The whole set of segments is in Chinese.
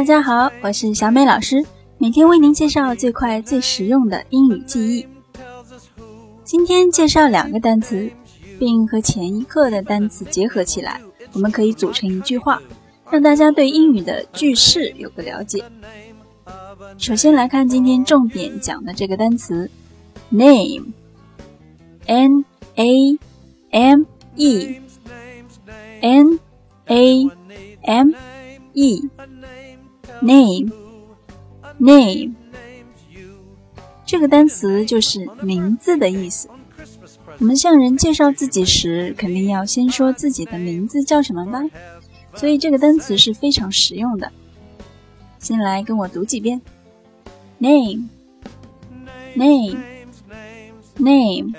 大家好，我是小美老师，每天为您介绍最快最实用的英语记忆。今天介绍两个单词，并和前一课的单词结合起来，我们可以组成一句话，让大家对英语的句式有个了解。首先来看今天重点讲的这个单词：name，n a m e，n a m e Name，name，。这个单词就是名字的意思。我们向人介绍自己时，肯定要先说自己的名字叫什么吧，所以这个单词是非常实用的。先来跟我读几遍：name，name，name。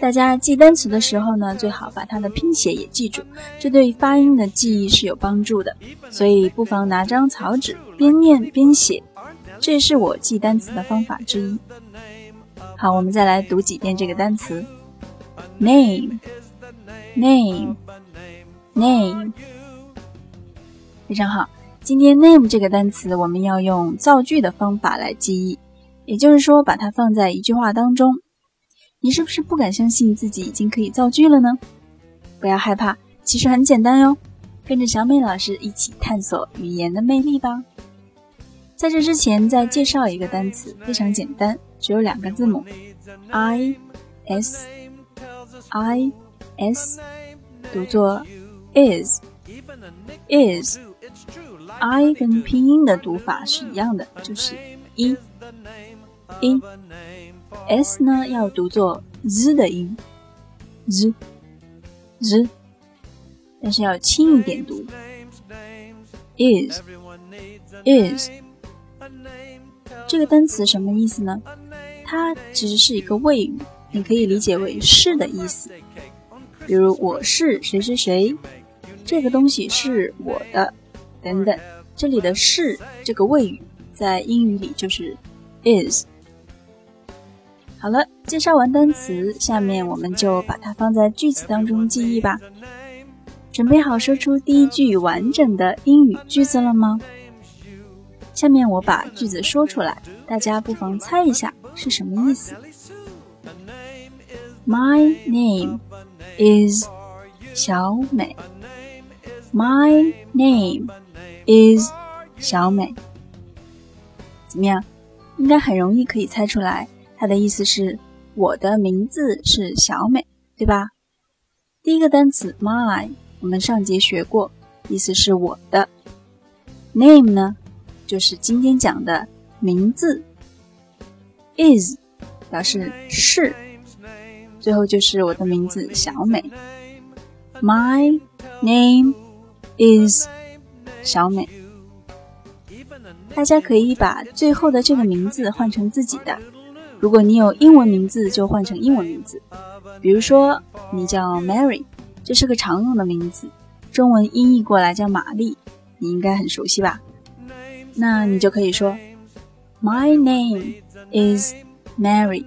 大家记单词的时候呢，最好把它的拼写也记住，这对发音的记忆是有帮助的。所以不妨拿张草纸，边念边写。这是我记单词的方法之一。好，我们再来读几遍这个单词：name，name，name。非常好。今天 name 这个单词，我们要用造句的方法来记忆，也就是说，把它放在一句话当中。你是不是不敢相信自己已经可以造句了呢？不要害怕，其实很简单哟。跟着小美老师一起探索语言的魅力吧。在这之前，再介绍一个单词，非常简单，只有两个字母，i s i s，读作 is is。i 跟拼音的读法是一样的，就是一一。S 呢要读作 z 的音，z z，但是要轻一点读，is is。这个单词什么意思呢？它其实是一个谓语，你可以理解为是的意思。比如我是谁谁谁，这个东西是我的，等等。这里的是这个谓语在英语里就是 is。好了，介绍完单词，下面我们就把它放在句子当中记忆吧。准备好说出第一句完整的英语句子了吗？下面我把句子说出来，大家不妨猜一下是什么意思。My name is 小美。My name is 小美。怎么样？应该很容易可以猜出来，它的意思是我的名字是小美，对吧？第一个单词 my 我们上节学过，意思是我的。name 呢？就是今天讲的名字，is 表示是，最后就是我的名字小美。My name is 小美。大家可以把最后的这个名字换成自己的。如果你有英文名字，就换成英文名字。比如说你叫 Mary，这是个常用的名字，中文音译过来叫玛丽，你应该很熟悉吧？那你就可以说，My name is Mary.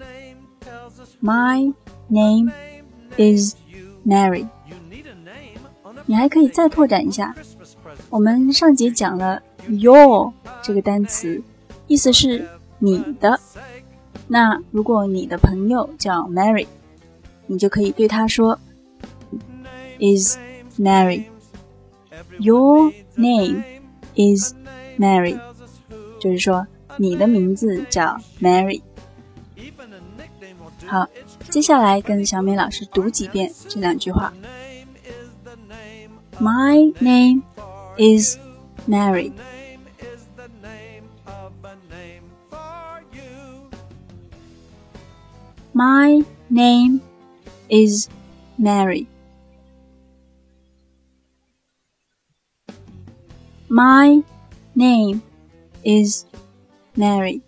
My name is Mary. 你还可以再拓展一下。我们上节讲了 your 这个单词，意思是你的。那如果你的朋友叫 Mary，你就可以对他说，is Mary. Your name is Mary，就是说你的名字叫 Mary。好，接下来跟小美老师读几遍这两句话。My name is Mary. My name is Mary. My name is Mary。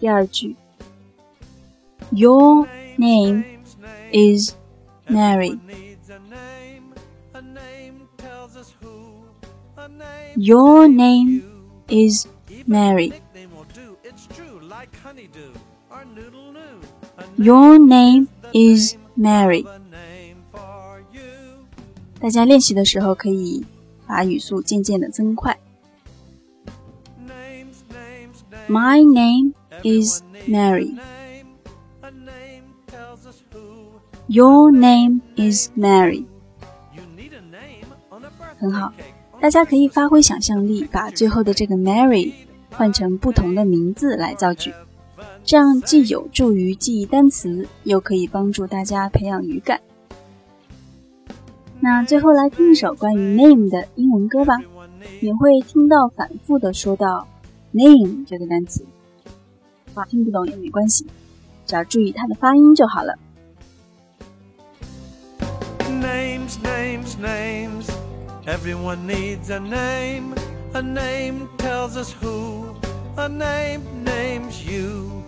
第二句，Your name is Mary。Your name is Mary. Your name is Mary. 大家练习的时候可以 把语速渐渐的增快。My name is Mary. Your name is Mary. 很好，大家可以发挥想象力，把最后的这个 Mary 换成不同的名字来造句，这样既有助于记忆单词，又可以帮助大家培养语感。那最后来听一首关于 name 的英文歌吧，你会听到反复的说到 name 这个单词，啊，听不懂也没关系，只要注意它的发音就好了。Names, names, names. Everyone needs a name. A name tells us who. A name names you.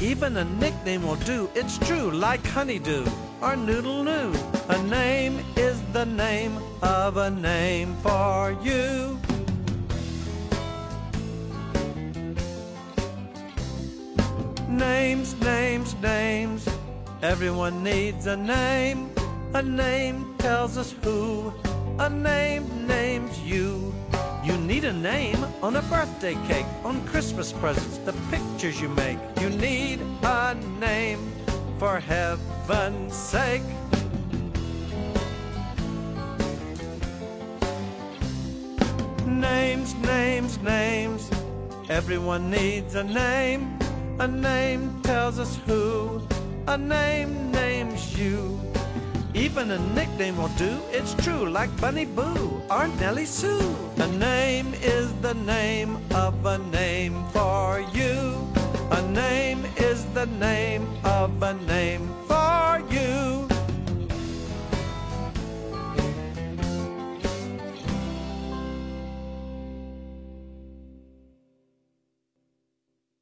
Even a nickname will do, it's true, like honeydew or noodle noo. A name is the name of a name for you. Names, names, names. Everyone needs a name. A name tells us who. A name names you. You need a name on a birthday cake, on Christmas presents, the pictures you make. You need a name for heaven's sake. Names, names, names. Everyone needs a name. A name tells us who. A name names you. Even a nickname will do, it's true, like Bunny Boo or Nellie Sue. A name is the name of a name for you. A name is the name of a name for